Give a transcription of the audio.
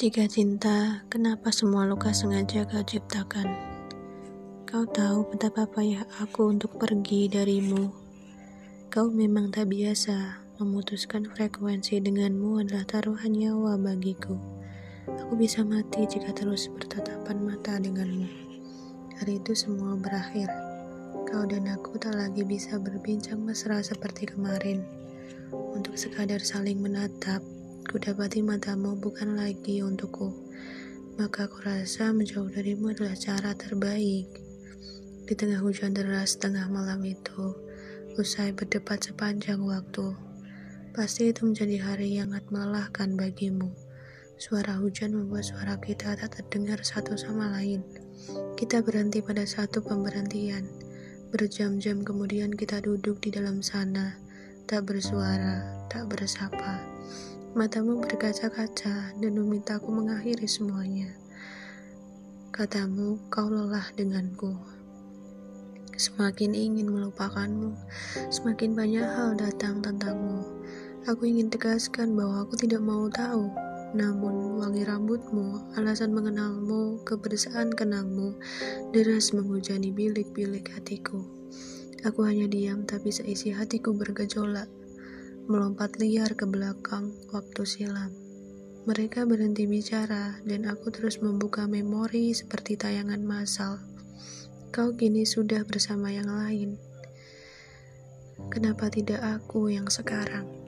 Jika cinta, kenapa semua luka sengaja kau ciptakan? Kau tahu betapa payah aku untuk pergi darimu. Kau memang tak biasa, memutuskan frekuensi denganmu adalah taruhan nyawa bagiku. Aku bisa mati jika terus bertatapan mata denganmu. Hari itu semua berakhir. Kau dan aku tak lagi bisa berbincang mesra seperti kemarin. Untuk sekadar saling menatap, Ku dapati matamu bukan lagi untukku, maka aku rasa menjauh darimu adalah cara terbaik. Di tengah hujan deras tengah malam itu, usai berdebat sepanjang waktu, pasti itu menjadi hari yang sangat melelahkan bagimu. Suara hujan membuat suara kita tak terdengar satu sama lain. Kita berhenti pada satu pemberhentian. Berjam-jam kemudian kita duduk di dalam sana, tak bersuara, tak bersapa. Matamu berkaca-kaca dan memintaku mengakhiri semuanya. Katamu, kau lelah denganku. Semakin ingin melupakanmu, semakin banyak hal datang tentangmu. Aku ingin tegaskan bahwa aku tidak mau tahu. Namun, wangi rambutmu, alasan mengenalmu, kebersihan kenangmu, deras menghujani bilik-bilik hatiku. Aku hanya diam, tapi seisi hatiku bergejolak melompat liar ke belakang waktu silam. Mereka berhenti bicara, dan aku terus membuka memori seperti tayangan massal. Kau kini sudah bersama yang lain. Kenapa tidak aku yang sekarang?